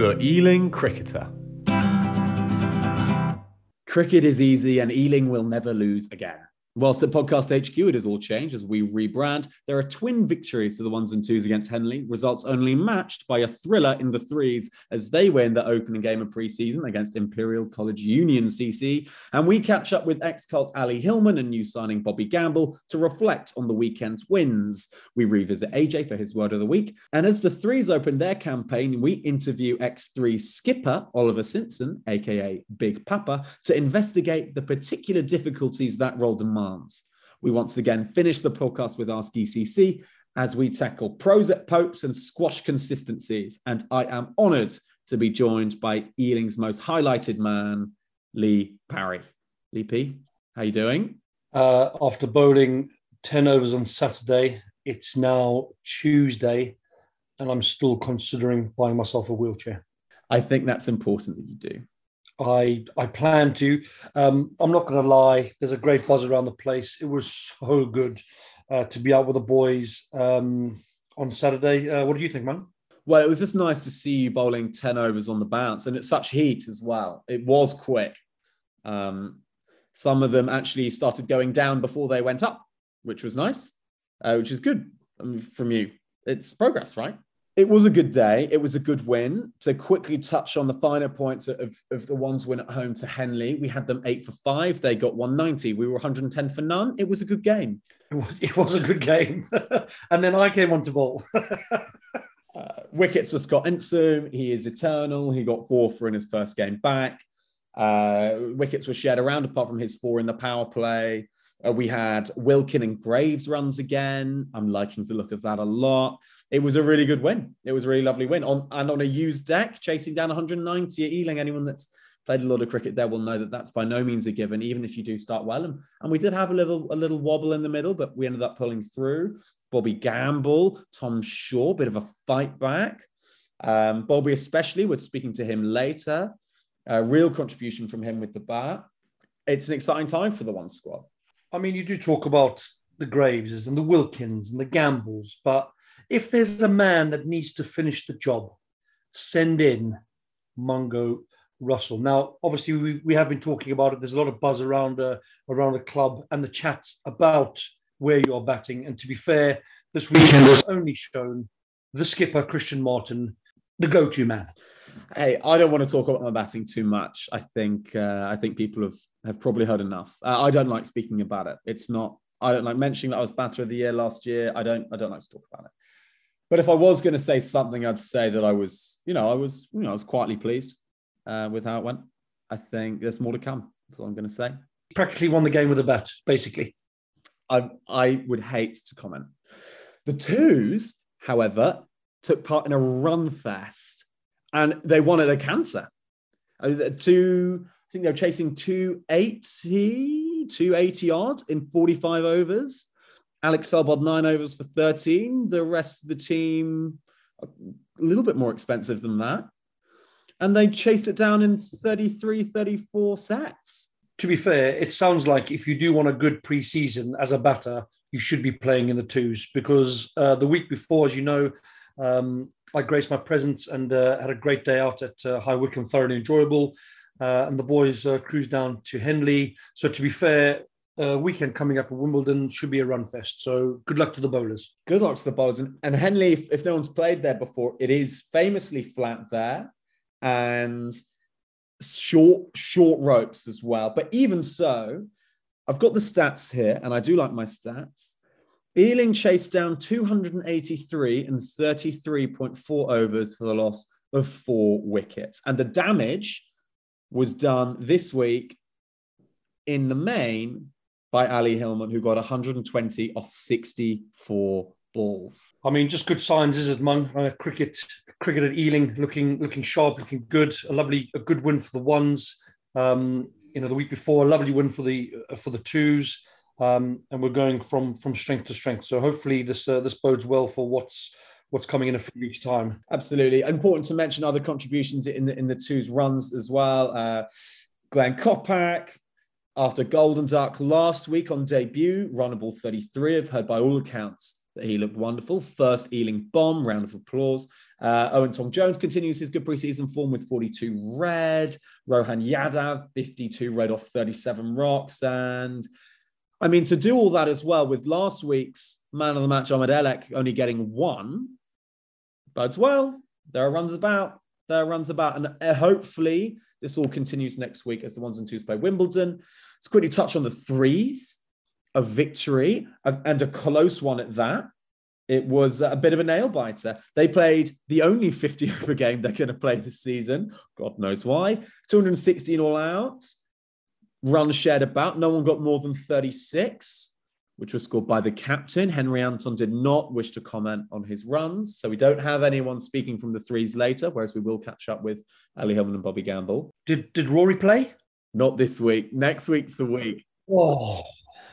The Ealing Cricketer. Cricket is easy and Ealing will never lose again. Whilst at Podcast HQ, it has all changed as we rebrand. There are twin victories to the ones and twos against Henley, results only matched by a thriller in the threes as they win the opening game of preseason against Imperial College Union CC. And we catch up with ex cult Ali Hillman and new signing Bobby Gamble to reflect on the weekend's wins. We revisit AJ for his word of the week. And as the threes open their campaign, we interview X3 skipper Oliver Simpson, aka Big Papa, to investigate the particular difficulties that role demands We once again finish the podcast with Ask ECC as we tackle pros at popes and squash consistencies. And I am honoured to be joined by Ealing's most highlighted man, Lee Parry. Lee P, how you doing? Uh, after bowling 10 overs on Saturday, it's now Tuesday, and I'm still considering buying myself a wheelchair. I think that's important that you do. I I plan to. Um, I'm not going to lie. There's a great buzz around the place. It was so good uh, to be out with the boys um, on Saturday. Uh, what do you think, man? Well, it was just nice to see you bowling ten overs on the bounce, and at such heat as well. It was quick. Um, some of them actually started going down before they went up, which was nice, uh, which is good from you. It's progress, right? It was a good day. It was a good win. To quickly touch on the finer points of, of the ones win at home to Henley, we had them eight for five. They got 190. We were 110 for none. It was a good game. It was, it was a good game. and then I came on to bowl. uh, wickets for Scott Insom. He is eternal. He got four for in his first game back. Uh, wickets were shared around apart from his four in the power play. Uh, we had Wilkin and Graves runs again. I'm liking the look of that a lot. It was a really good win. It was a really lovely win on and on a used deck, chasing down 190 at Ealing. Anyone that's played a lot of cricket there will know that that's by no means a given, even if you do start well. And, and we did have a little a little wobble in the middle, but we ended up pulling through. Bobby Gamble, Tom Shaw, bit of a fight back. Um, Bobby, especially, with speaking to him later, a real contribution from him with the bat. It's an exciting time for the one squad. I mean, you do talk about the Graveses and the Wilkins and the Gambles, but if there's a man that needs to finish the job, send in Mungo Russell. Now, obviously, we, we have been talking about it. There's a lot of buzz around uh, around the club and the chat about where you are batting. And to be fair, this weekend has only shown the skipper Christian Martin, the go-to man. Hey, I don't want to talk about my batting too much. I think uh, I think people have have probably heard enough. Uh, I don't like speaking about it. It's not. I don't like mentioning that I was batter of the year last year. I don't. I don't like to talk about it. But if I was going to say something, I'd say that I was, you know, I was, you know, I was quietly pleased uh, with how it went. I think there's more to come. That's all I'm going to say. Practically won the game with a bat, basically. I I would hate to comment. The twos, however, took part in a run fest and they wanted a canter. Uh, two, I think they were chasing 280, 280 yards in 45 overs. Alex Felbod, nine overs for 13. The rest of the team, a little bit more expensive than that. And they chased it down in 33, 34 sets. To be fair, it sounds like if you do want a good preseason as a batter, you should be playing in the twos because uh, the week before, as you know, um, I graced my presence and uh, had a great day out at uh, High Wycombe, thoroughly enjoyable. Uh, and the boys uh, cruised down to Henley. So to be fair, uh, weekend coming up at Wimbledon should be a run fest. So good luck to the bowlers. Good luck to the bowlers. And, and Henley, if, if no one's played there before, it is famously flat there and short short ropes as well. But even so, I've got the stats here, and I do like my stats. Ealing chased down 283 and 33.4 overs for the loss of four wickets. And the damage was done this week in the main by Ali Hillman, who got 120 off 64 balls. I mean, just good signs, is it, Mung? Uh, cricket, cricket at Ealing, looking looking sharp, looking good. A lovely, a good win for the ones. Um, you know, the week before, a lovely win for the uh, for the twos um, and we're going from from strength to strength. So hopefully this uh, this bodes well for what's what's coming in a few weeks' time. Absolutely important to mention other contributions in the in the twos runs as well. Uh, Glenn Kopak after Golden Duck last week on debut, runnable 33. I've heard by all accounts that he looked wonderful. First Ealing bomb, round of applause. Uh, Owen Tong Jones continues his good preseason form with 42 red. Rohan Yadav, 52 red off 37 rocks. And I mean, to do all that as well with last week's man of the match, Ahmed Elek, only getting one, bodes well. There are runs about. There are runs about. And uh, hopefully, this all continues next week as the ones and twos play Wimbledon. Let's quickly touch on the threes of victory and a close one at that. It was a bit of a nail biter. They played the only 50 over game they're going to play this season. God knows why. 216 all out. Runs shared about. No one got more than 36, which was scored by the captain. Henry Anton did not wish to comment on his runs. So we don't have anyone speaking from the threes later, whereas we will catch up with Ali Hillman and Bobby Gamble. Did, did Rory play? Not this week. Next week's the week. Oh,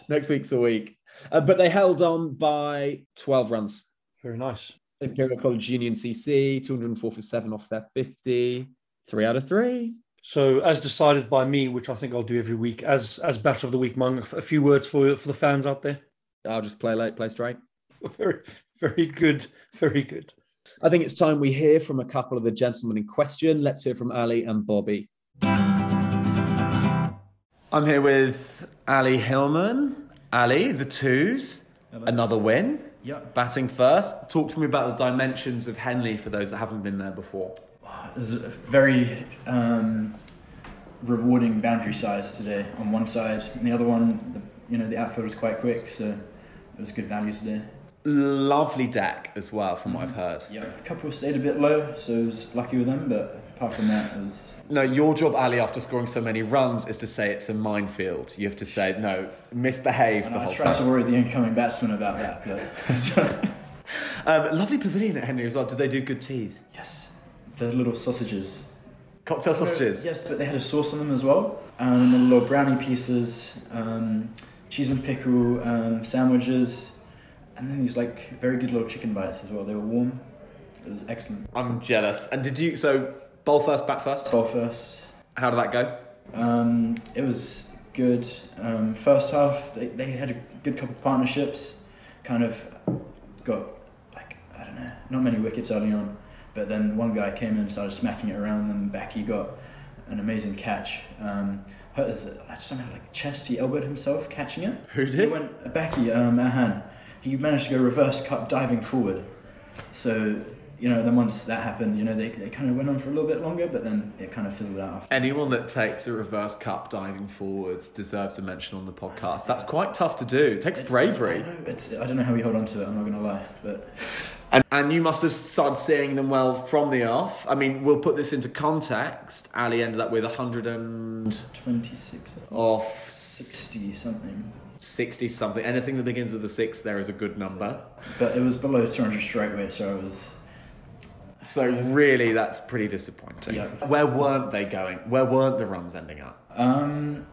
next week's the week. Uh, but they held on by 12 runs. Very nice. Imperial College Union CC, 204 for seven off their 50, three out of three. So, as decided by me, which I think I'll do every week, as as Battle of the Week, Mung, a few words for for the fans out there. I'll just play late, play straight. Very, very good, very good. I think it's time we hear from a couple of the gentlemen in question. Let's hear from Ali and Bobby. I'm here with Ali Hillman. Ali, the twos, Hello. another win. Yeah. Batting first. Talk to me about the dimensions of Henley for those that haven't been there before. It was a very um, rewarding boundary size today on one side, and the other one, the, you know, the outfield was quite quick, so it was good value today. Lovely deck as well, from what I've mm-hmm. heard. Yeah, a couple stayed a bit low, so I was lucky with them, but apart from that, it was no, your job, Ali, after scoring so many runs, is to say it's a minefield. You have to say, no, misbehave and the I whole time. I try to worry the incoming batsman about that. But um, lovely pavilion at Henley as well. Did they do good teas? Yes. The little sausages. Cocktail sausages? Yes, but they had a sauce on them as well. Um, and then little brownie pieces, um, cheese and pickle um, sandwiches, and then these like very good little chicken bites as well. They were warm. It was excellent. I'm jealous. And did you, so Bowl first, bat first? Bowl first. How did that go? Um, it was good. Um, first half, they, they had a good couple of partnerships. Kind of got, like, I don't know, not many wickets early on. But then one guy came in and started smacking it around them. Becky got an amazing catch. Um, his, I just don't like chest. He elbowed himself catching it. Who did? He went, Becky, um, Ahan. He managed to go reverse cup diving forward. So you know, then once that happened, you know, they, they kind of went on for a little bit longer, but then it kind of fizzled out. Anyone that takes a reverse cup diving forwards deserves a mention on the podcast. That's quite tough to do. It takes it's, bravery. I, know, I don't know how we hold on to it, I'm not going to lie. But... And, and you must have started seeing them well from the off. I mean, we'll put this into context. Ali ended up with 126 off 60 something. 60 something. Anything that begins with a six there is a good number. But it was below 200 straight rate, so I was so really, that's pretty disappointing. Yeah. Where weren't they going? Where weren't the runs ending up? Um,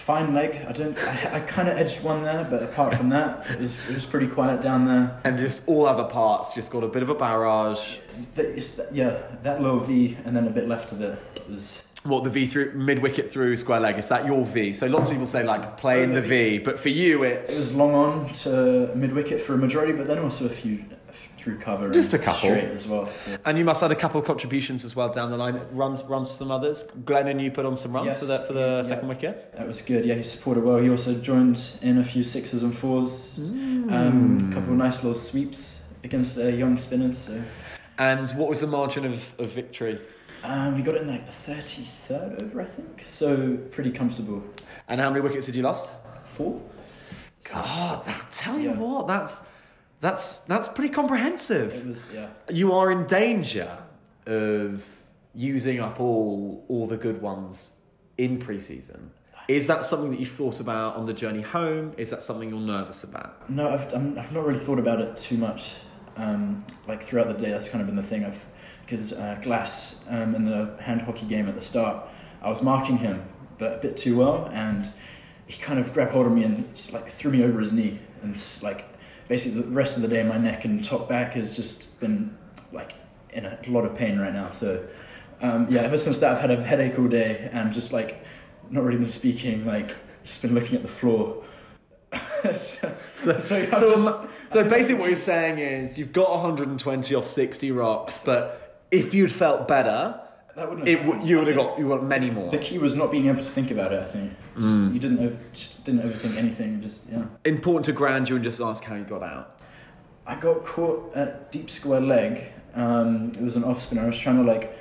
fine leg. I don't. I, I kind of edged one there, but apart from that, it was it was pretty quiet down there. And just all other parts just got a bit of a barrage. It's, yeah, that low V and then a bit left of it was. What the V through mid wicket through square leg is that your V? So lots of people say like play in the V, but for you it's it was long on to mid wicket for a majority, but then also a few through cover. Just a couple as well. So. And you must add a couple of contributions as well down the line. Runs, runs some others. Glennon, you put on some runs yes. for the for the yeah. second wicket. That was good. Yeah, he supported well. He also joined in a few sixes and fours. Mm. Um, a couple of nice little sweeps against the young spinners. So. And what was the margin of, of victory? Um, we got it in like the thirty third over, I think. So pretty comfortable. And how many wickets did you lost? Four. God, that, tell you yeah. what, that's that's that's pretty comprehensive. It was, yeah. You are in danger of using up all all the good ones in preseason. Is that something that you've thought about on the journey home? Is that something you're nervous about? No, I've i have not really thought about it too much. Um, like throughout the day, that's kind of been the thing. I've because uh, Glass um, in the hand hockey game at the start, I was marking him, but a bit too well, and he kind of grabbed hold of me and just, like threw me over his knee and like basically the rest of the day my neck and top back has just been like in a lot of pain right now. So um, yeah, ever since that I've had a headache all day and just like not really been speaking, like just been looking at the floor. so, So, so, so, basically, what you're saying is you've got 120 off 60 rocks, but if you'd felt better, that wouldn't it w- you would have got you got many more. the key was not being able to think about it. I think just, Mm. you didn't over, just didn't overthink anything. Just yeah. Important to ground you and just ask how you got out. I got caught at deep square leg. Um, it was an off spinner. I was trying to like,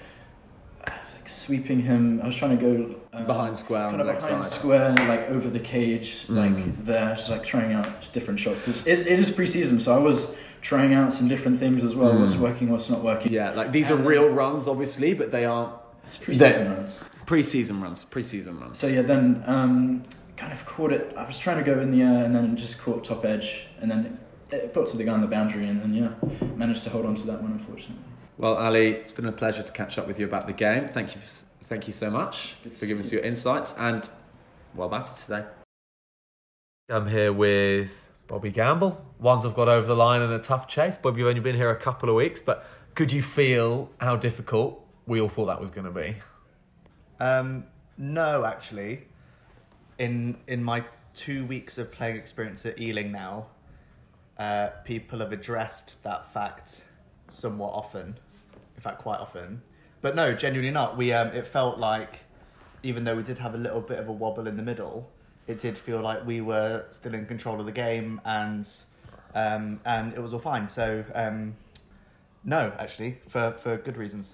I was like sweeping him. I was trying to go um, Behind square kind of behind side. square, like over the cage, Mm. like there, just like trying out different shots because it, it is pre-season, so I was trying out some different things as well. What's Mm. working, what's not working. Yeah, like these are And- real runs, obviously, but they aren't It's pre-season runs. pre-season runs. Pre-season runs. So yeah, then um, kind of caught it. I was trying to go in the air and then just caught top edge, and then it got to the guy on the boundary, and then yeah, managed to hold on to that one. Unfortunately. Well, Ali, it's been a pleasure to catch up with you about the game. Thank you, thank you so much for giving us your insights and well batted today. I'm here with Bobby Gamble. Ones I've got over the line in a tough chase. Bobby, you've only been here a couple of weeks, but could you feel how difficult we all thought that was going to be? Um, no, actually, in in my two weeks of playing experience at Ealing now, uh, people have addressed that fact somewhat often. In fact, quite often. But no, genuinely not. We um, it felt like, even though we did have a little bit of a wobble in the middle, it did feel like we were still in control of the game, and um, and it was all fine. So um, no, actually, for for good reasons.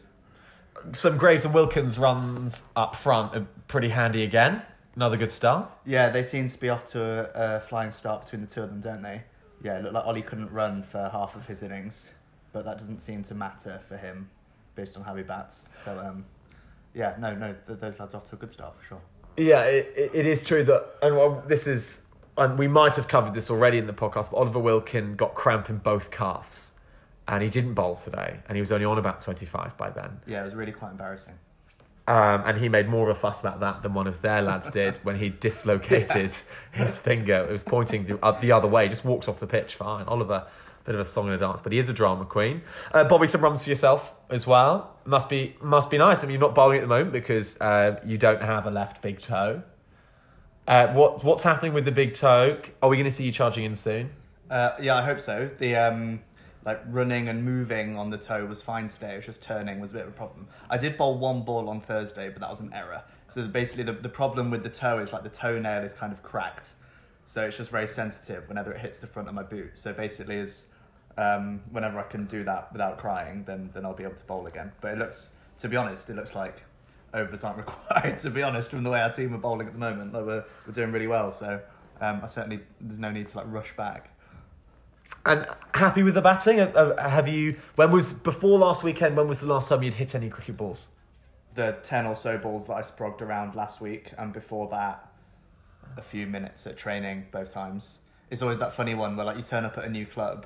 Some Graves and Wilkins runs up front are pretty handy again. Another good start. Yeah, they seem to be off to a, a flying start between the two of them, don't they? Yeah, it looked like Ollie couldn't run for half of his innings, but that doesn't seem to matter for him based on how he bats. So, um, yeah, no, no, th- those lads are off to a good start for sure. Yeah, it, it- it is true that, and well, this is, and we might have covered this already in the podcast, but Oliver Wilkin got cramp in both calves, and he didn't bowl today, and he was only on about twenty five by then, Yeah, it was really quite embarrassing. um, and he made more of a fuss about that than one of their lads did when he dislocated his finger. It was pointing the, uh, the other way, just walked off the pitch fine. Oliver, bit of a song and a dance, but he is a drama queen. Uh, Bobby, some runs for yourself as well. Must be must be nice. I mean, you're not bowling at the moment because uh, you don't have a left big toe. Uh, what what's happening with the big toe? Are we going to see you charging in soon? Uh, yeah, I hope so. The um, like running and moving on the toe was fine today. It was just turning was a bit of a problem. I did bowl one ball on Thursday, but that was an error. So basically, the, the problem with the toe is like the toenail is kind of cracked, so it's just very sensitive whenever it hits the front of my boot. So basically, is um, whenever I can do that without crying, then then I'll be able to bowl again. But it looks, to be honest, it looks like overs aren't required. To be honest, from the way our team are bowling at the moment, like we're we're doing really well. So um, I certainly there's no need to like rush back. And happy with the batting? Uh, uh, Have you? When was before last weekend? When was the last time you'd hit any cricket balls? the 10 or so balls that I sprogged around last week, and before that, a few minutes at training both times. It's always that funny one where like you turn up at a new club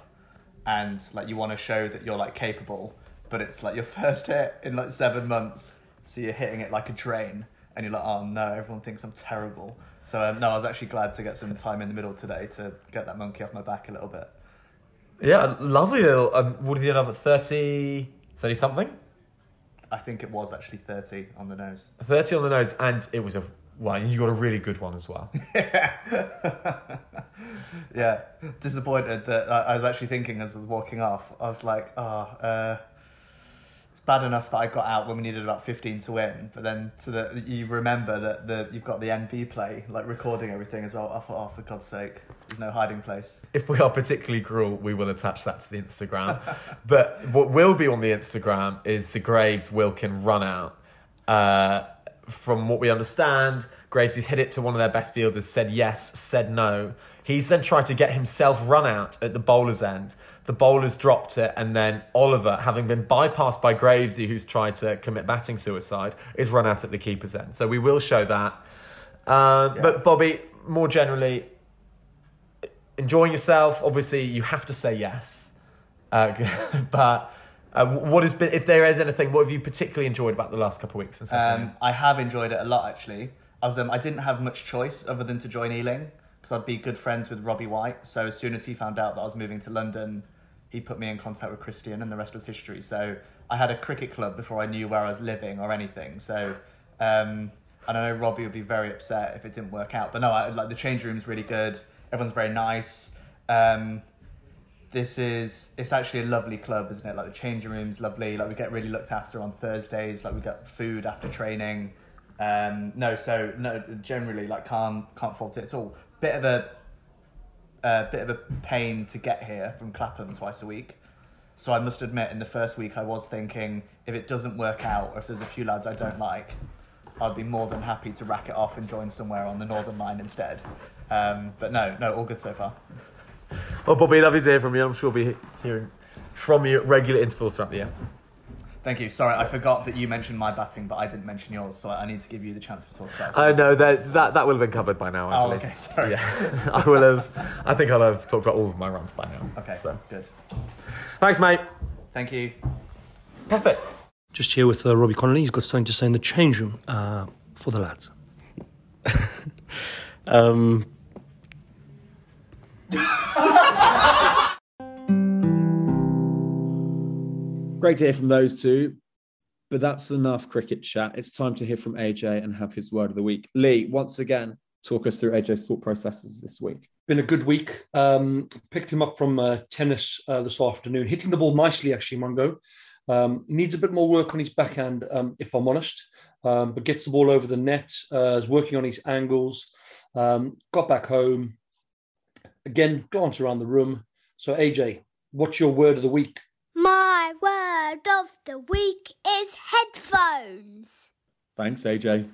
and like you want to show that you're like capable, but it's like your first hit in like seven months, so you're hitting it like a drain, and you're like, oh no, everyone thinks I'm terrible. So um, no, I was actually glad to get some time in the middle today to get that monkey off my back a little bit. Yeah, lovely little. Um, what did you end up at 30, 30 something? I think it was actually 30 on the nose. 30 on the nose, and it was a one. You got a really good one as well. yeah, disappointed that I I was actually thinking as I was walking off. I was like, oh, uh, it's bad enough that I got out when we needed about fifteen to win, but then to the you remember that the you've got the NV play like recording everything as well. I thought, oh, for God's sake, there's no hiding place. if we are particularly cruel, we will attach that to the Instagram. but what will be on the Instagram is the Graves Wilkin run out. Uh, from what we understand, Graves has hit it to one of their best fielders, said yes, said no. He's then tried to get himself run out at the bowler's end. The bowler's dropped it, and then Oliver, having been bypassed by Gravesy, who's tried to commit batting suicide, is run out at the keeper's end. So we will show that. Um, Yeah. But Bobby, more generally, enjoying yourself. Obviously, you have to say yes. Uh, but uh, what has been, if there is anything, what have you particularly enjoyed about the last couple of weeks? Since Um, I have enjoyed it a lot actually. I was um, I didn't have much choice other than to join Ealing because I'd be good friends with Robbie White. So as soon as he found out that I was moving to London, he put me in contact with Christian, and the rest was history. So I had a cricket club before I knew where I was living or anything. So um, and I know Robbie would be very upset if it didn't work out. But no, I, like the change room's really good. everyone's very nice. Um, this is it's actually a lovely club, isn't it? Like the changing room's lovely. Like we get really looked after on Thursdays. Like we get food after training. Um, no, so no, generally like can't can't fault it at all. Bit of a a bit of a pain to get here from Clapham twice a week. So I must admit, in the first week, I was thinking if it doesn't work out, or if there's a few lads I don't like, I'd be more than happy to rack it off and join somewhere on the Northern Line instead. Um, but no, no, all good so far. Well, Bobby, lovely to hear from you. I'm sure we'll be hearing from you at regular intervals throughout the year. Thank you. Sorry, I forgot that you mentioned my batting, but I didn't mention yours, so I need to give you the chance to talk about. it. I know that, that that will have been covered by now. I Oh, believe. okay, sorry. Yeah, I will have. I think I'll have talked about all of my runs by now. Okay, So, good. thanks, mate. Thank you. Perfect. Just here with uh, Robbie Connolly. He's got something to say in the change room uh, for the lads. Um, Great to hear from those two. But that's enough cricket chat. It's time to hear from AJ and have his word of the week. Lee, once again, talk us through AJ's thought processes this week. Been a good week. Um, picked him up from uh, tennis uh, this afternoon, hitting the ball nicely, actually, Mungo. Um, needs a bit more work on his backhand, um, if I'm honest, um, but gets the ball over the net, uh, is working on his angles. Um, got back home. Again, glance around the room. So, AJ, what's your word of the week? My word of the week is headphones. Thanks, AJ.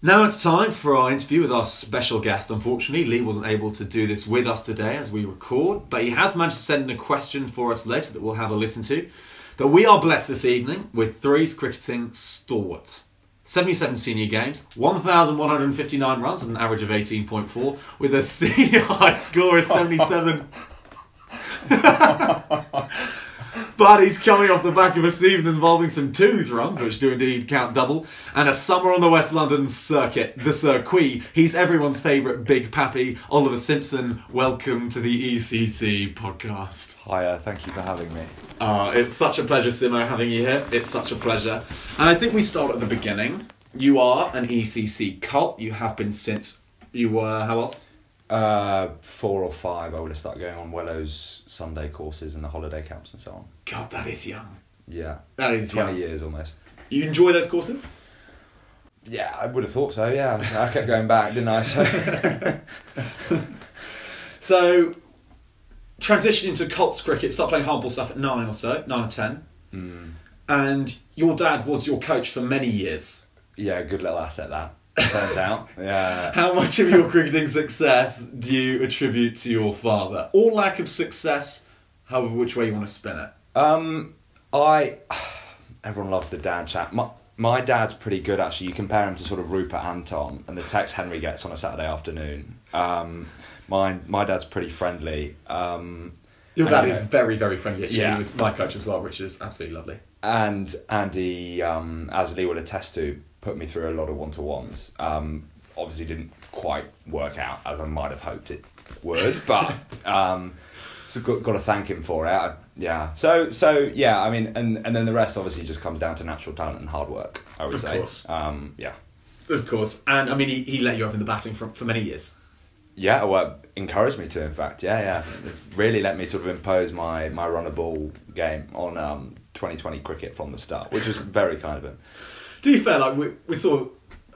Now it's time for our interview with our special guest. Unfortunately, Lee wasn't able to do this with us today as we record, but he has managed to send in a question for us later that we'll have a listen to. But we are blessed this evening with Three's cricketing stalwart. 77 senior games, 1,159 runs at an average of 18.4, with a senior high score of 77. But he's coming off the back of a season involving some twos runs, which do indeed count double, and a summer on the West London circuit, the circuit. He's everyone's favourite Big Pappy, Oliver Simpson. Welcome to the ECC podcast. Hiya, thank you for having me. Uh, it's such a pleasure, Simo, having you here. It's such a pleasure. And I think we start at the beginning. You are an ECC Colt. You have been since you were how old? Uh, four or five, I would have started going on Wellows Sunday courses and the holiday camps and so on. God, that is young. Yeah, That is 20 young. years almost. You enjoy those courses? Yeah, I would have thought so, yeah. I kept going back, didn't I? So, So, transitioning to Colts cricket, start playing hardball stuff at nine or so, nine or ten. mm, And your dad was your coach for many years. yeah, good little asset that, turns out. Yeah. How much of your cricketing success do you attribute to your father? Or lack of success, however, which way you want to spin it? Um, I everyone loves the dad chat. My my dad's pretty good actually. You compare him to sort of Rupert Anton and the text Henry gets on a Saturday afternoon. Um, my my dad's pretty friendly. Um, Your dad you is very, very friendly. Actually, Yeah. he was my coach as well, which is absolutely lovely. and Andy, um, as Lee will attest to, put me through a lot of one to ones. Um, obviously, didn't quite work out as I might have hoped it would, but um, so got, got to thank him for it. I, yeah. So so yeah. I mean, and and then the rest obviously just comes down to natural talent and hard work. I would Of say. course. Um, yeah. Of course. And I mean, he, he let you up in the batting for, for many years. Yeah, well, encouraged me to. In fact, yeah, yeah, really let me sort of impose my my run a ball game on um, 2020 cricket from the start, which was very kind of him. To be fair, like we, we're sort of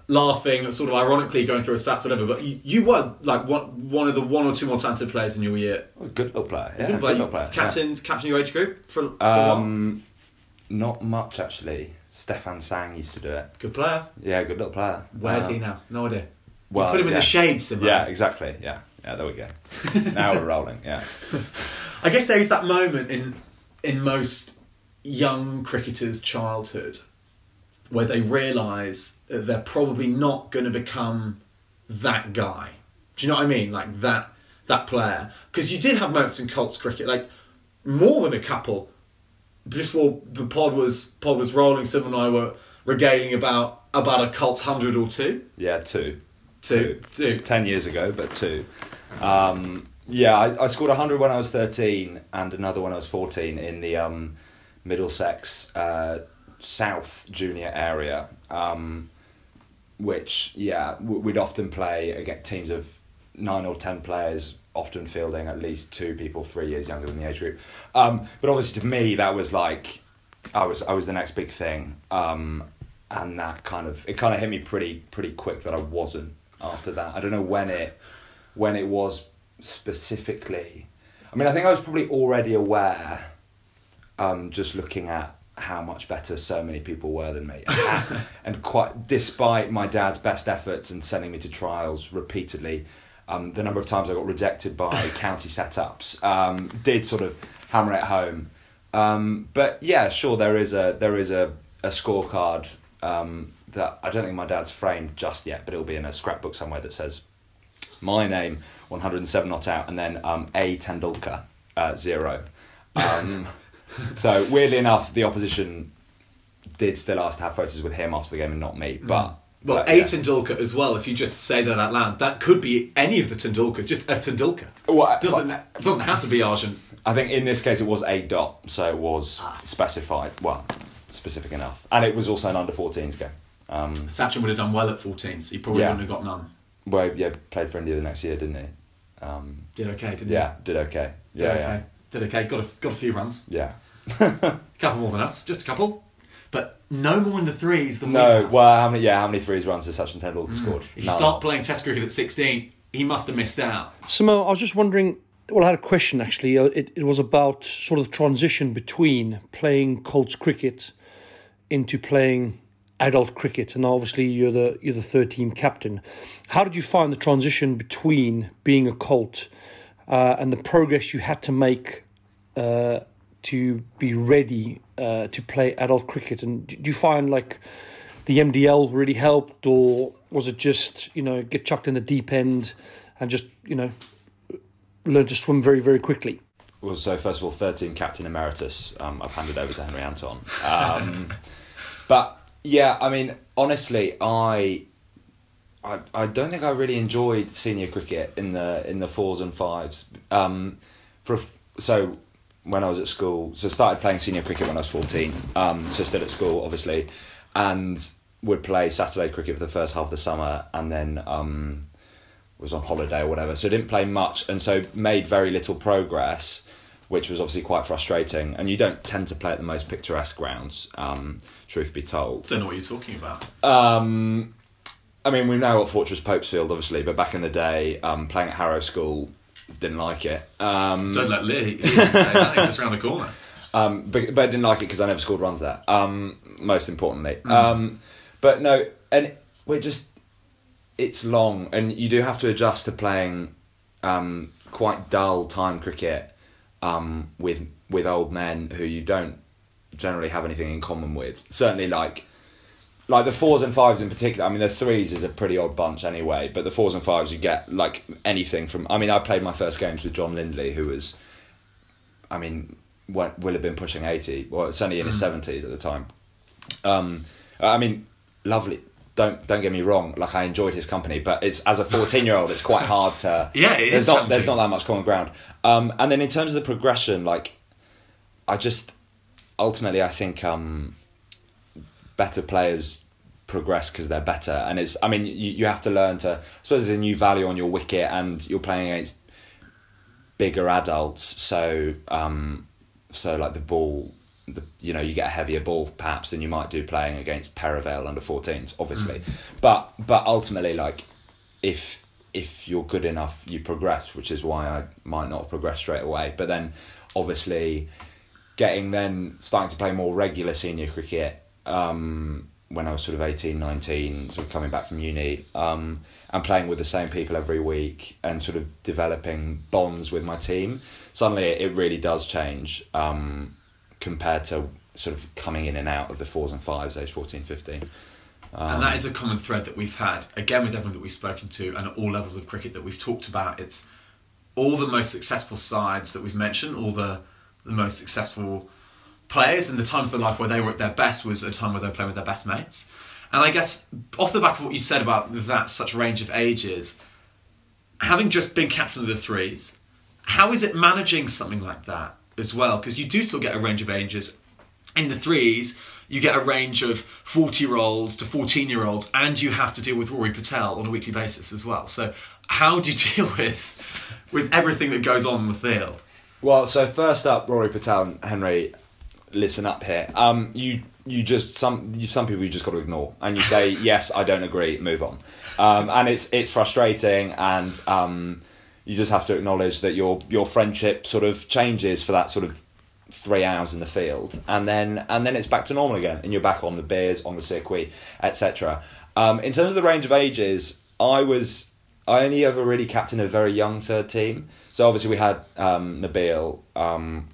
laughing, sort of ironically going through a stats, whatever. But you, you were like one one of the one or two more talented players in your year. Good little player. Yeah, Good good player. little player. yeah. Captain, captain your age group for, for. Um, not much actually. Stefan Sang used to do it. Good player. Yeah, good little player. Where's Um, he now? No idea. Well, put him in the shades, Simon. Yeah, exactly. Yeah, yeah. There we go. now we're rolling. Yeah. I guess there is that moment in in most young cricketers' childhood where they realise they're probably not going to become that guy. Do you know what I mean? Like that that player. Because you did have moments in Colts cricket, like more than a couple. Before the pod was pod was rolling, Sim and I were regaling about about a Colts hundred or two. Yeah, two. Two. Two. Ten years ago, but two. Um, yeah, I, I scored 100 when I was 13 and another when I was 14 in the um, Middlesex uh, South Junior area. Um, which yeah we'd often play against teams of nine or ten players, often fielding at least two people three years younger than the age group. Um, but obviously to me that was like I was I was the next big thing, um, and that kind of it kind of hit me pretty pretty quick that I wasn't after that. I don't know when it when it was specifically. I mean, I think I was probably already aware, um, just looking at how much better so many people were than me, and, and quite despite my dad's best efforts and sending me to trials repeatedly, um, the number of times I got rejected by county setups um, did sort of hammer it home. Um, but yeah, sure, there is a there is a, a scorecard um, that I don't think my dad's framed just yet, but it'll be in a scrapbook somewhere that says my name 107 not out and then um, a Tendulkar uh, zero. Um, so weirdly enough, the opposition did still ask to have photos with him after the game and not me. But Well, but, a yeah. Tendulkar as well. If you just say that out loud, that could be any of the Tendulkars. Just a Tendulkar. Well, Doesn't doesn't have to be Arjun. I think in this case it was a dot, so it was Ah. specified. Well, specific enough, and it was also an under 14s game. Um, Sachin would have done well at 14s. He probably Yeah. wouldn't have got none. well, yeah, played for India the next year, didn't he? Um, Did okay, didn't yeah, did okay. he? Did Yeah, okay. Did okay. Got a got a few runs. yeah, a couple more than us, just a couple, but no more in the threes than yeah. we No, well, how many? Yeah, how many threes runs has Sachin Tendulkar scored? If you None. start playing Test cricket at 16, he must have missed out. Samo, I was just wondering. Well, I had a question actually. Uh, It, it was about sort of the transition between playing Colts cricket into playing adult cricket, and obviously you're the you're the third team captain. How did you find the transition between being a Colt uh, and the progress you had to make uh, to be ready uh, to play adult cricket? And do you find like the MDL really helped, or was it just you know get chucked in the deep end and just you know learn to swim very very quickly? Well, so first of all, third team captain emeritus. Um, I've handed over to Henry Anton. Um, but yeah, I mean, honestly, I, I, I don't think I really enjoyed senior cricket in the in the fours and fives. Um, for so when I was at school, so started playing senior cricket when I was fourteen. Um, so still at school, obviously, and would play Saturday cricket for the first half of the summer, and then. Um, was on holiday or whatever, so didn't play much, and so made very little progress, which was obviously quite frustrating. And you don't tend to play at the most picturesque grounds, um, truth be told. Don't know what you're talking about. Um, I mean, we know what Fortress Popesfield, obviously, but back in the day, um, playing at Harrow School, didn't like it. Um, Don't let Lee. Lee say that, he's just around the corner. um, but, but I didn't like it because I never scored runs there. Um, most importantly, um, but no, and we're just it's long, and you do have to adjust to playing um, quite dull time cricket um, with with old men who you don't generally have anything in common with. Certainly, like like the fours and fives in particular. I mean, the threes is a pretty odd bunch anyway, but the fours and fives you get like anything from. I mean, I played my first games with John Lindley, who was, I mean, wa- will have been pushing eighty, or certainly in his seventies at the time. Um, I mean, lovely. Don't don't get me wrong. Like I enjoyed his company, but it's as a fourteen year old, it's quite hard to. Yeah, it there's is not there's not that much common ground. Um, and then in terms of the progression, like, I just ultimately I think um, better players progress because they're better, and it's. I mean, you you have to learn to. I suppose there's a new value on your wicket, and you're playing against bigger adults, so um, so like the ball, the you know you get a heavier ball perhaps than you might do playing against Perivale under 14s, obviously, but but ultimately like if if you're good enough, you progress, which is why I might not progress straight away. But then obviously getting then starting to play more regular senior cricket um, when I was sort of 18, 19, sort of coming back from uni um, and playing with the same people every week and sort of developing bonds with my team, suddenly it, really does change um, compared to sort of coming in and out of the fours and fives, age 14, 15. And that um, is a common thread that we've had again with everyone that we've spoken to and at all levels of cricket that we've talked about. It's all the most successful sides that we've mentioned all the the most successful players and the times of their life where they were at their best was a time where they were playing with their best mates. And i guess off the back of what you said about that such range of ages having just been captain of the threes how is it managing something like that as well? Because you do still get a range of ages in the threes you get a range of 40 year olds to 14 year olds, and you have to deal with Rory Patel on a weekly basis as well. So, how do you deal with with everything that goes on in the field? Well, so first up, Rory Patel and Henry, listen up here. Um, you you just some you, some people you just got to ignore, and you say yes, I don't agree, move on. Um, and it's it's frustrating, and um, you just have to acknowledge that your your friendship sort of changes for that sort of three hours in the field, and then and then it's back to normal again, and you're back on the beers, on the circuit, etc. Um, in terms of the range of ages, I was I only ever really captained a very young third team. So obviously we had um, Nabil, um,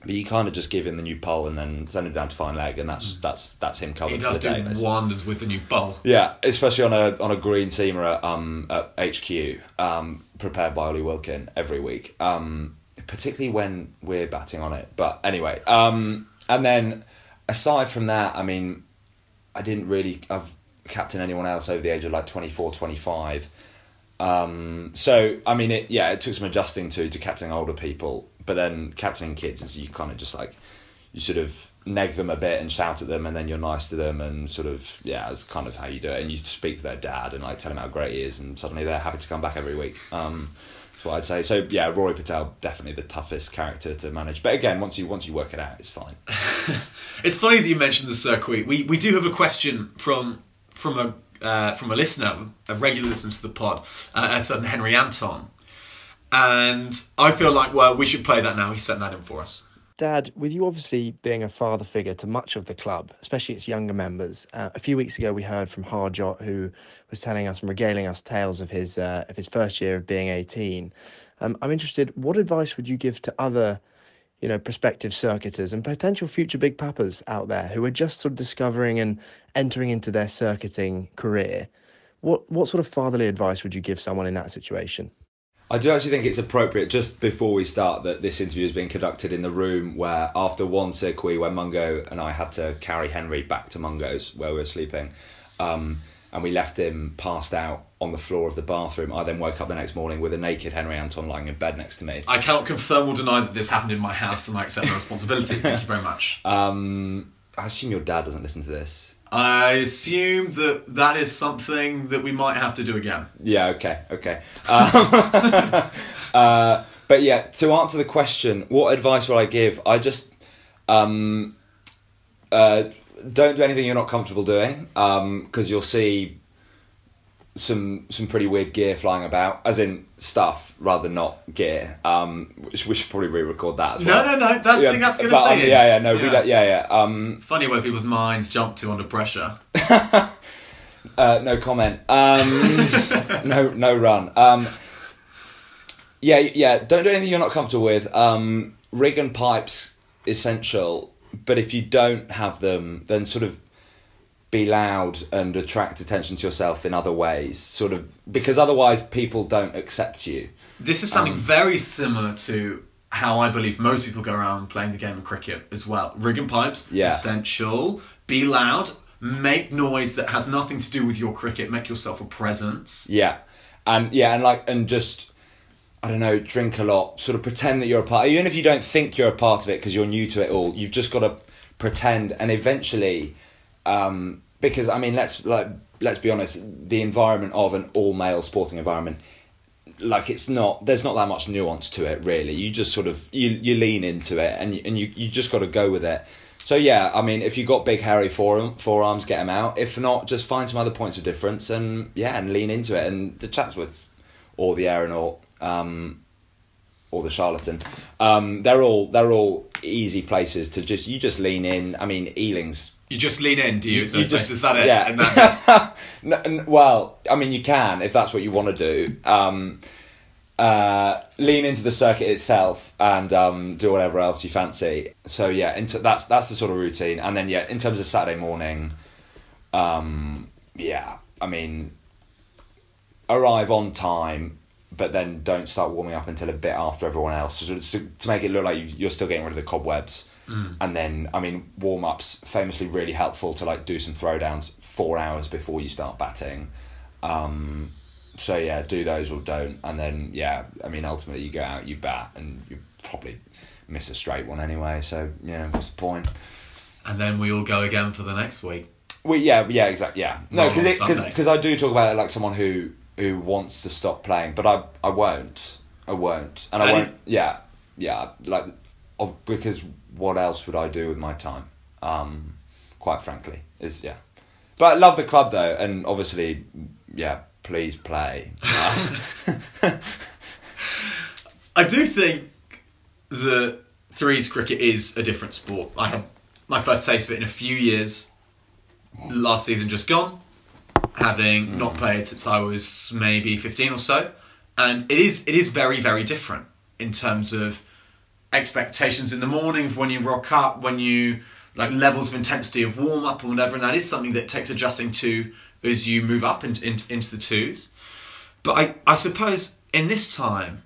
but you kind of just give him the new pole and then send him down to fine leg, and that's that's that's him covered He for does the day. do basically. wonders with the new pole. Yeah, especially on a on a green seamer at um at HQ, um, prepared by Ollie Wilkin every week. Um, particularly when we're batting on it. But anyway, um, and then aside from that, I mean, I didn't really I've captain anyone else over the age of like 24, 25. Um, so I mean, it yeah, it took some adjusting to to captaining older people, but then captaining kids is you kind of just like you sort of neg them a bit and shout at them, and then you're nice to them, and sort of yeah, that's kind of how you do it. And you speak to their dad and like tell him how great he is, and suddenly they're happy to come back every week. Um, what I'd say. So yeah, Rory Patel definitely the toughest character to manage, but again, once you once you work it out, it's fine. It's funny that you mentioned the circuit. We we do have a question from from a uh, from a listener, a regular listener to the pod, uh, a certain Henry Anton, and I feel like well we should play that now. He sent that in for us. Dad, with you obviously being a father figure to much of the club, especially its younger members, uh, a few weeks ago we heard from Harjot, who was telling us and regaling us tales of his uh, of his first year of being 18. Um, I'm interested, what advice would you give to other, you know, prospective circuiters and potential future big papas out there who are just sort of discovering and entering into their circuiting career? What what sort of fatherly advice would you give someone in that situation? I do actually think it's appropriate just before we start that this interview is being conducted in the room where after one circuit where Mungo and I had to carry Henry back to Mungo's where we were sleeping, um, and we left him passed out on the floor of the bathroom. I then woke up the next morning with a naked Henry Anton lying in bed next to me. I cannot confirm or deny that this happened in my house, and I accept the responsibility. Thank you very much. Um, I assume your dad doesn't listen to this. I assume that that is something that we might have to do again. Yeah, okay, okay. Um, uh, but yeah, to answer the question, what advice would I give? I just um, uh, don't do anything you're not comfortable doing because you'll see some some pretty weird gear flying about, as in stuff rather than not gear. Um, which we should probably re-record that as No, well. no, no, that- I think that's gonna but, stay um. Yeah, yeah, no, Yeah. don't, yeah, yeah. Um, Funny where people's minds jump to under pressure. Uh, no comment. Um, no, no run. Um, yeah, yeah. Don't do anything you're not comfortable with. Um, rig and pipes essential, but if you don't have them, then sort of be loud and attract attention to yourself in other ways. Sort of because otherwise people don't accept you. This is something Um, very similar to how I believe most people go around playing the game of cricket as well. Rig and pipes, Yeah. essential. Be loud. Make noise that has nothing to do with your cricket. Make yourself a presence. Yeah, and yeah, and like and just I don't know, drink a lot, sort of pretend that you're a part. Even if you don't think you're a part of it because you're new to it all, you've just got to pretend, and eventually, um, because I mean, let's like let's be honest, the environment of an all male sporting environment. Like it's not, there's not that much nuance to it, really. You just sort of you you lean into it, and and you you just got to go with it. So yeah, I mean, if you got big hairy forearm, forearms, get them out. If not, just find some other points of difference and yeah, and lean into it. And the Chatsworth or the aeronaut um, or the charlatan, um, they're all they're all easy places to just you just lean in. I mean, Ealing's You just lean in, do you? you just is that it? Yeah. And that No, n- well, I mean, you can if that's what you want to do. Um, uh, lean into the circuit itself and um, do whatever else you fancy. So yeah, into, that's that's the sort of routine. And then yeah, in terms of Saturday morning, um, yeah, I mean, arrive on time, but then don't start warming up until a bit after everyone else to, to make it look like you're still getting rid of the cobwebs. Mm. And then, I mean, warm ups famously really helpful to like do some throwdowns four hours before you start batting. Um, so yeah, do those or don't, and then yeah, I mean, ultimately you go out, you bat, and you probably miss a straight one anyway. So yeah, what's the point? and then we all go again for the next week. Well, yeah, yeah, exactly, yeah. No, because because because I do talk about it like someone who who wants to stop playing, but I I won't, I won't, and I And won't. it- yeah, yeah, like of because what else would I do with my time? Um, quite frankly, is yeah. But I love the club though, and obviously, yeah. Please play. I do think that threes cricket is a different sport. I had my first taste of it in a few years. Last season just gone, having not played since I was maybe fifteen or so, and it is it is very very different in terms of expectations in the morning of when you rock up, when you like levels of intensity of warm up and whatever, and that is something that takes adjusting to as you move up in, in, into the twos. But I, I suppose in this time,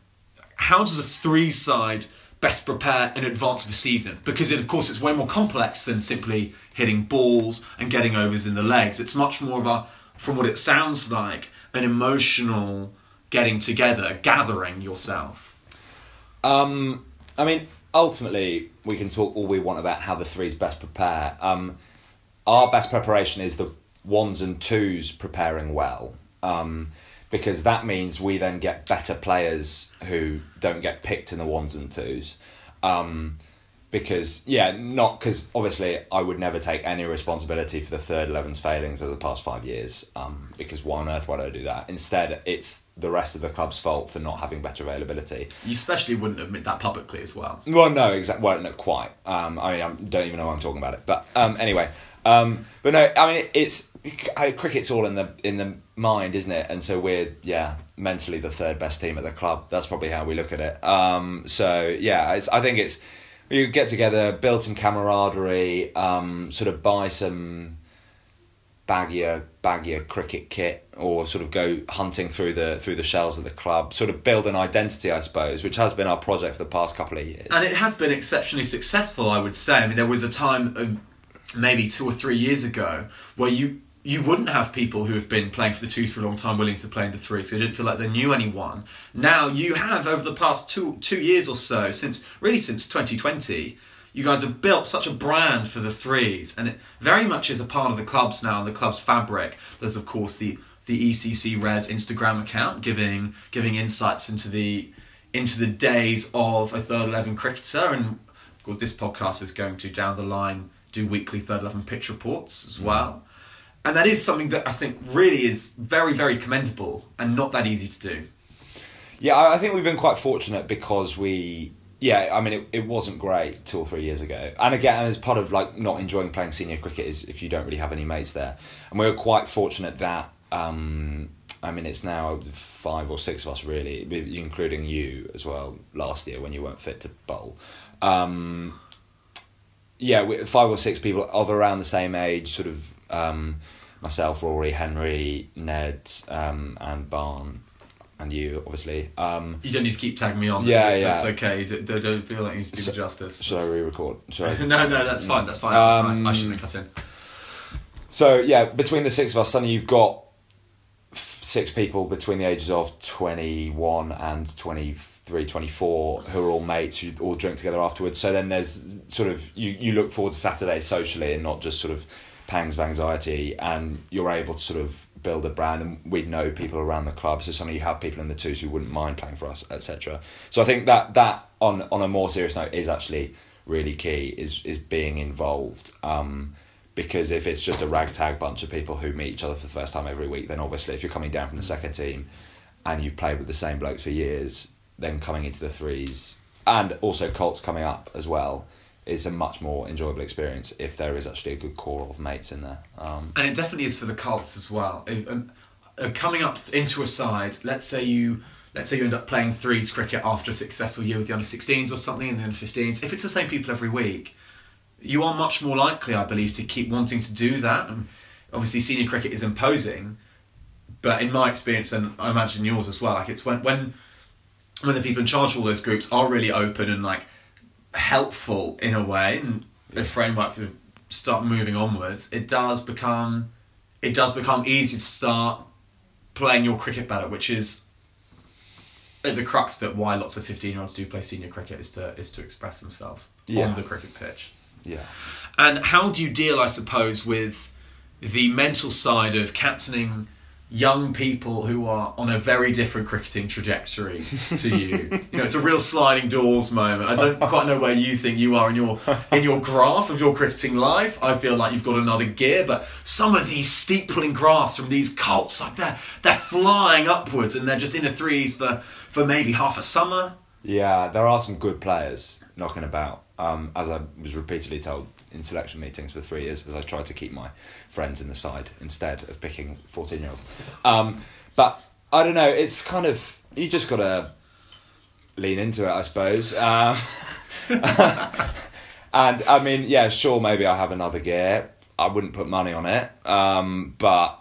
how does a three side best prepare in advance of a season? Because it, of course it's way more complex than simply hitting balls and getting overs in the legs. It's much more of a, from what it sounds like, an emotional getting together, gathering yourself. Um, I mean, ultimately, we can talk all we want about how the threes best prepare. Um, our best preparation is the ones and twos preparing well, um, because that means we then get better players who don't get picked in the ones and twos. Um, because yeah, not because obviously I would never take any responsibility for the third 11's failings over the past five years. Um, because why on earth would I do that? Instead, it's the rest of the club's fault for not having better availability. You especially wouldn't admit that publicly as well. Well, no, exactly. Well, not quite. Um, I mean, I don't even know why I'm talking about it. But um, anyway, um, but no, I mean, it's I, cricket's all in the in the mind, isn't it? And so we're yeah, mentally the third best team at the club. That's probably how we look at it. Um, so yeah, it's, I think it's you get together, build some camaraderie, um, sort of buy some baggier baggier cricket kit or sort of go hunting through the through the shelves of the club sort of build an identity i suppose which has been our project for the past couple of years And it has been exceptionally successful, I would say. I mean, there was a time, uh, maybe two or three years ago, where you you wouldn't have people who have been playing for the twos for a long time willing to play in the three, so they didn't feel like they knew anyone. Now you have over the past two two years or so, since really since 2020, you guys have built such a brand for the threes, and it very much is a part of the clubs now and the club's fabric. There's of course the the ECC Res Instagram account giving giving insights into the into the days of a third eleven cricketer, and of course this podcast is going to down the line do weekly third eleven pitch reports as mm. well. And that is something that I think really is very, very commendable and not that easy to do. Yeah, I think we've been quite fortunate because we. Yeah, I mean, it, it wasn't great two or three years ago. And again, as part of like not enjoying playing senior cricket is if you don't really have any mates there. And we were quite fortunate that, um, I mean, it's now five or six of us really, including you as well last year when you weren't fit to bowl. Um, yeah, five or six people of around the same age, sort of um, myself, Rory, Henry, Ned, um, and Barn, and you, obviously. Um, You don't need to keep tagging me on. Yeah, yeah. That's okay. Don't, don't feel like you need to do So- justice. should I re-record? Should I? no, no, that's fine. That's fine. That's Um, nice. I shouldn't have cut in. So yeah, between the six of us, suddenly you've got f- six people between the ages of 21 and 23, 24 who are all mates who all drink together afterwards. So then there's sort of you, you look forward to Saturday socially and not just sort of pangs of anxiety and you're able to sort of build a brand and we know people around the club. So suddenly you have people in the twos who wouldn't mind playing for us etc so i think that that on on a more serious note is actually really key is is being involved. Um because if it's just a ragtag bunch of people who meet each other for the first time every week, then obviously if you're coming down from the second team and you've played with the same blokes for years, then coming into the threes and also Colts coming up as well is a much more enjoyable experience if there is actually a good core of mates in there. Um, And it definitely is for the Colts as well. Um, uh, coming up into a side, let's say you let's say you end up playing threes cricket after a successful year with the under 16s or something and the under 15s. If it's the same people every week, you are much more likely, I believe, to keep wanting to do that. And obviously, senior cricket is imposing, but in my experience, and I imagine yours as well, like it's when when when the people in charge of all those groups are really open and like helpful in a way, and the framework to start moving onwards, it does become it does become easy to start playing your cricket better, which is at the crux of it why lots of 15 year olds do play senior cricket is to is to express themselves Yeah. on the cricket pitch. Yeah. And how do you deal, I suppose, with the mental side of captaining young people who are on a very different cricketing trajectory to you? you know, it's a real sliding doors moment. I don't quite know where you think you are in your in your graph of your cricketing life. I feel like you've got another gear, but some of these steepling graphs from these colts, like they're they're flying upwards and they're just in a threes for for maybe half a summer. Yeah, there are some good players knocking about. Um, as I was repeatedly told in selection meetings for three years, as I tried to keep my friends in the side instead of picking fourteen year olds. Um, but I don't know. It's kind of you just got to lean into it, I suppose. Um, and I mean, yeah, sure, maybe I have another gear. I wouldn't put money on it, um, but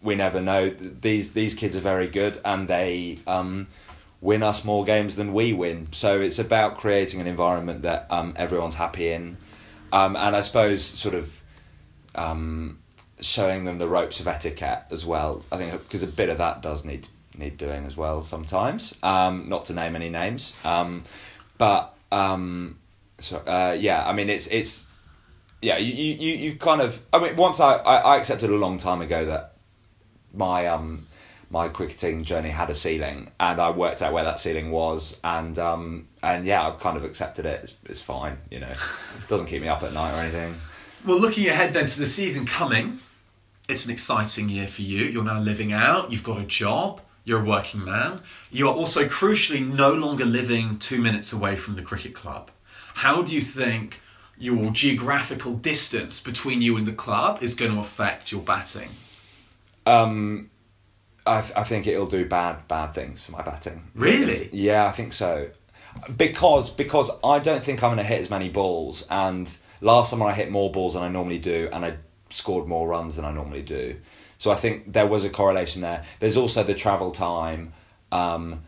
we never know. These these kids are very good, and they um, win us more games than we win. So it's about creating an environment that um, everyone's happy in, um, and I suppose sort of um, showing them the ropes of etiquette as well. I think because a bit of that does need need doing as well sometimes. Um, not to name any names, um, but um, so uh, yeah, I mean it's it's yeah you you you kind of I mean once I, I, I accepted a long time ago that my um my cricketing journey had a ceiling and I worked out where that ceiling was and um and yeah I've kind of accepted it it's, it's fine you know it doesn't keep me up at night or anything Well, looking ahead then to the season coming, it's an exciting year for you. You're now living out, you've got a job, you're a working man. You are also crucially no longer living two minutes away from the cricket club. How do you think your geographical distance between you and the club is going to affect your batting? Um, I, th- I think it'll do bad bad things for my batting. Really? Yeah, I think so. Because because I don't think I'm going to hit as many balls. And last summer I hit more balls than I normally do, and I scored more runs than I normally do. So I think there was a correlation there. There's also the travel time, um,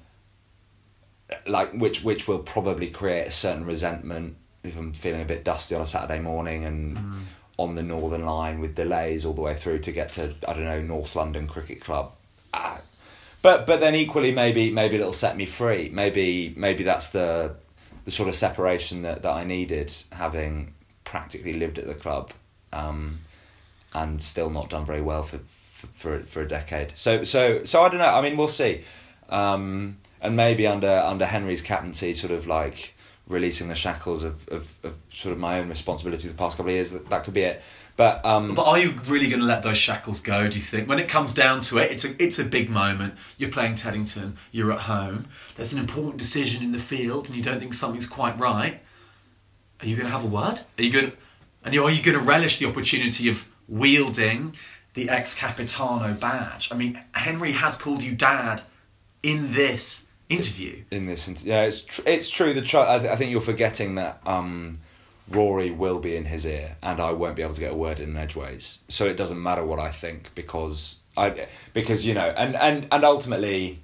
like which which will probably create a certain resentment if I'm feeling a bit dusty on a Saturday morning and on the Northern Line with delays all the way through to get to I don't know North London Cricket Club. But but then equally maybe maybe it'll set me free. Maybe maybe that's the the sort of separation that, that I needed having practically lived at the club um, and still not done very well for for for, for a decade. So so so I don't know. I mean we'll see. Um, and maybe under under Henry's captaincy, sort of like releasing the shackles of, of, of sort of my own responsibility the past couple of years, that, that could be it. But um, But are you really going to let those shackles go? Do you think when it comes down to it, it's a it's a big moment. You're playing Teddington. You're at home. There's an important decision in the field, and you don't think something's quite right. Are you going to have a word? Are you going, and are you going to relish the opportunity of wielding the ex capitano badge? I mean, Henry has called you dad in this interview. in this int- yeah it's tr- it's true the tr- I, th- I think you're forgetting that um Rory will be in his ear and I won't be able to get a word in edgeways. So it doesn't matter what I think because I because you know and and and ultimately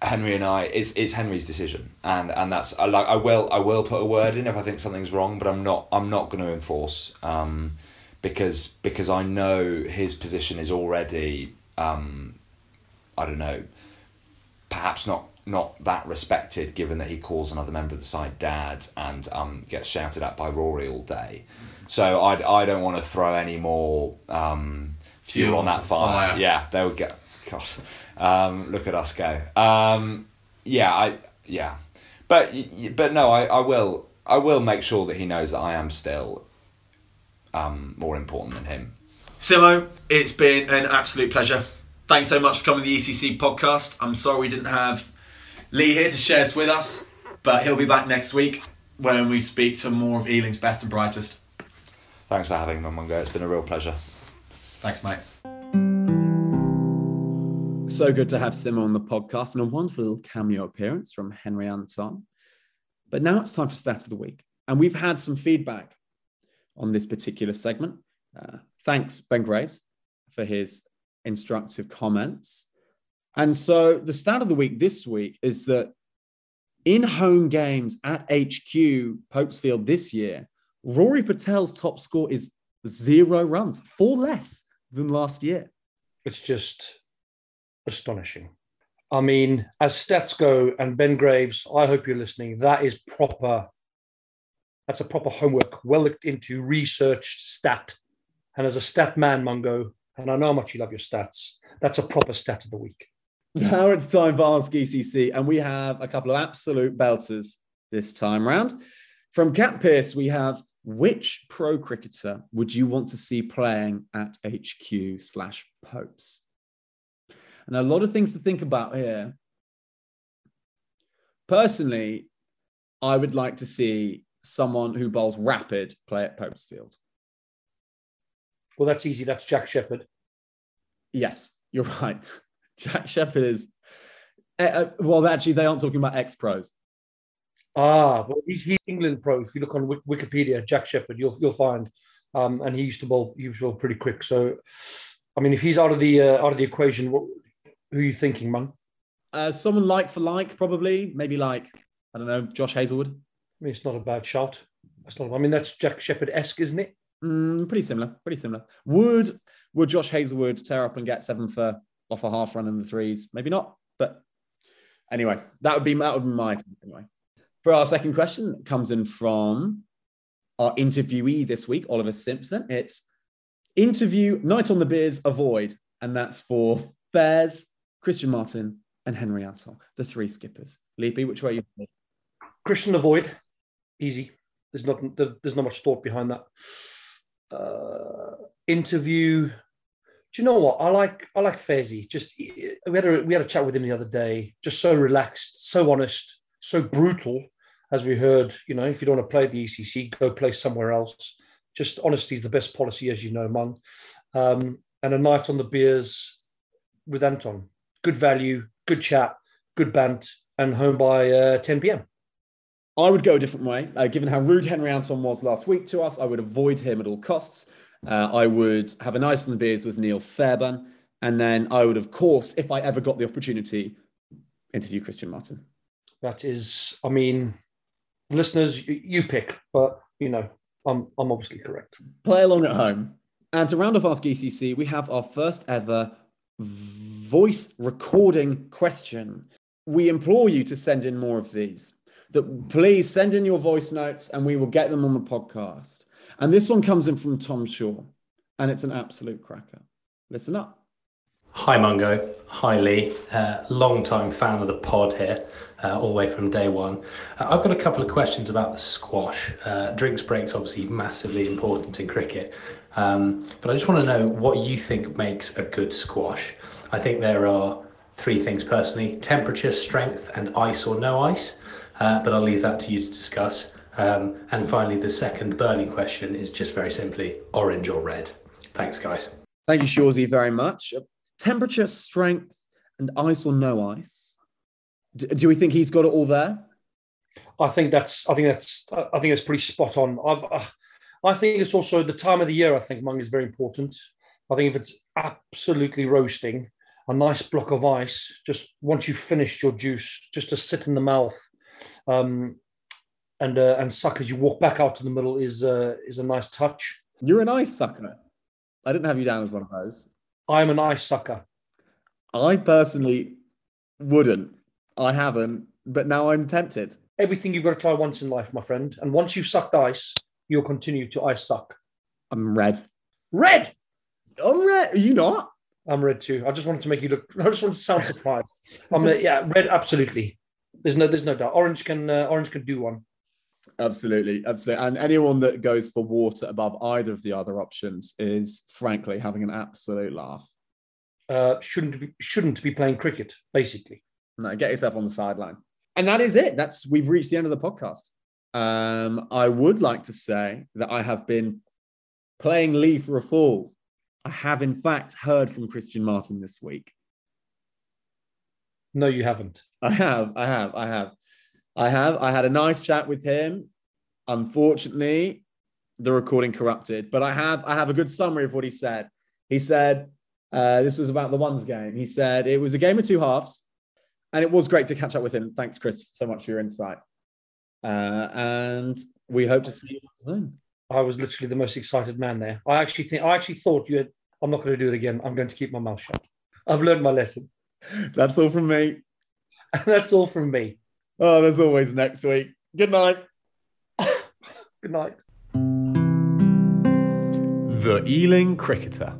Henry and I it's it's Henry's decision. And and that's I like I will I will put a word in if I think something's wrong but I'm not I'm not going to enforce um because because I know his position is already um I don't know perhaps not not that respected given that he calls another member of the side dad and um, gets shouted at by Rory all day. So I, I don't want to throw any more um, fuel Fuel on that fire. fire. Yeah, there we go. God, um, look at us go. Um, yeah, I yeah, but but no, I, I will I will make sure that he knows that I am still um, more important than him. Simo, it's been an absolute pleasure. Thanks so much for coming to the ECC podcast. I'm sorry we didn't have Lee here to share this with us, but he'll be back next week when we speak to more of Ealing's best and brightest. Thanks for having me, Mungo. It's been a real pleasure. Thanks, mate. So good to have Simon on the podcast and a wonderful little cameo appearance from Henry Anton. But now it's time for Stat of the Week. And we've had some feedback on this particular segment. Uh, thanks, Ben Grace, for his instructive comments. And so the stat of the week this week is that in home games at HQ Popesfield this year, Rory Patel's top score is zero runs, four less than last year. It's just astonishing. I mean, as stats go, and Ben Graves, I hope you're listening, that is proper That's a proper homework, well looked into, researched stat. And as a stat man, Mungo, and I know how much you love your stats, that's a proper stat of the week. Now it's time for Ask ECC, and we have a couple of absolute belters this time round. From Cat Pierce, we have which pro cricketer would you want to see playing at HQ slash Popes? And a lot of things to think about here. Personally, I would like to see someone who bowls rapid play at Popes Field. Well, that's easy. That's Jack Shepherd. Yes, you're right. Jack Shepherd is. Uh, well, actually, they aren't talking about ex pros. Ah, well, he's, he's England pro. If you look on Wikipedia, Jack Shepherd, you'll you'll find, um, and he used to bowl. He was bowl pretty quick. So, I mean, if he's out of the uh, out of the equation, what, who are you thinking, man? Uh, someone like for like, probably. Maybe like, I don't know, Josh Hazlewood. I mean, it's not a bad shot. That's not. I mean, that's Jack Shepherd esque, isn't it? Mm, pretty similar. Pretty similar. Would would Josh Hazlewood tear up and get seven for off a half run in the threes? Maybe not. But anyway, that would be that would be my anyway. For our second question, comes in from our interviewee this week, Oliver Simpson. It's interview night on the beers avoid, and that's for Bears, Christian Martin, and Henry Anton, the three skippers. Leapy, which way you? Christian avoid, easy. There's not there's not much thought behind that. Uh, interview. Do you know what I like? I like Fezzi. Just we had a we had a chat with him the other day. Just so relaxed, so honest, so brutal. As we heard, you know, if you don't want to play the ECC, go play somewhere else. Just honesty is the best policy, as you know, man. Um, and a night on the beers with Anton. Good value, good chat, good bant, and home by uh, 10 p.m. I would go a different way. Uh, given how rude Henry Anton was last week to us, I would avoid him at all costs. Uh, I would have a nice on the beers with Neil Fairbairn. And then I would, of course, if I ever got the opportunity, interview Christian Martin. That is, I mean, listeners, you, you pick, but you know, I'm I'm obviously correct. Play along at home. And to round off Ask ECC, we have our first ever voice recording question. We implore you to send in more of these. That please send in your voice notes and we will get them on the podcast. And this one comes in from Tom Shaw, and it's an absolute cracker. Listen up. Hi Mungo, hi Lee, uh, long time fan of the pod here, uh, all the way from day one. Uh, I've got a couple of questions about the squash. Uh, drinks breaks obviously massively important in cricket, um, but I just want to know what you think makes a good squash. I think there are three things personally: temperature, strength, and ice or no ice. Uh, but I'll leave that to you to discuss. Um, and finally, the second burning question is just very simply orange or red. Thanks, guys. Thank you, Shawsy, very much. Temperature, strength, and ice or no ice. D- do we think he's got it all there? I think that's I think that's I think that's pretty spot on. I've uh, I think it's also the time of the year. I think Mung is very important. I think if it's absolutely roasting, a nice block of ice, just once you've finished your juice, just to sit in the mouth, um, and uh, and suck as you walk back out to the middle is uh, is a nice touch. You're an ice sucker. I didn't have you down as one of those. I'm an ice sucker. I personally wouldn't. I haven't, but now I'm tempted. Everything you've got to try once in life, my friend. And once you've sucked ice, you'll continue to ice suck. I'm red. Red. I'm red. Are you not? I'm red too. I just wanted to make you look. I just wanted to sound surprised. I'm uh, yeah, red. Absolutely. There's no. There's no doubt. Orange can. Uh, orange can do one. Absolutely, absolutely. And anyone that goes for water above either of the other options is, frankly, having an absolute laugh. Uh, shouldn't be shouldn't be playing cricket. Basically. No, get yourself on the sideline. And that is it. That's we've reached the end of the podcast. Um, I would like to say that I have been playing Lee for a fall. I have, in fact, heard from Christian Martin this week. No, you haven't. I have, I have, I have, I have. I had a nice chat with him. Unfortunately, the recording corrupted, but I have, I have a good summary of what he said. He said uh, this was about the ones game. He said it was a game of two halves, and it was great to catch up with him. Thanks, Chris, so much for your insight. Uh, and we hope to see you soon. I was literally the most excited man there. I actually think I actually thought you had. I'm not going to do it again. I'm going to keep my mouth shut. I've learned my lesson. That's all from me. And that's all from me. Oh, there's always next week. Good night. Good night. The Ealing Cricketer.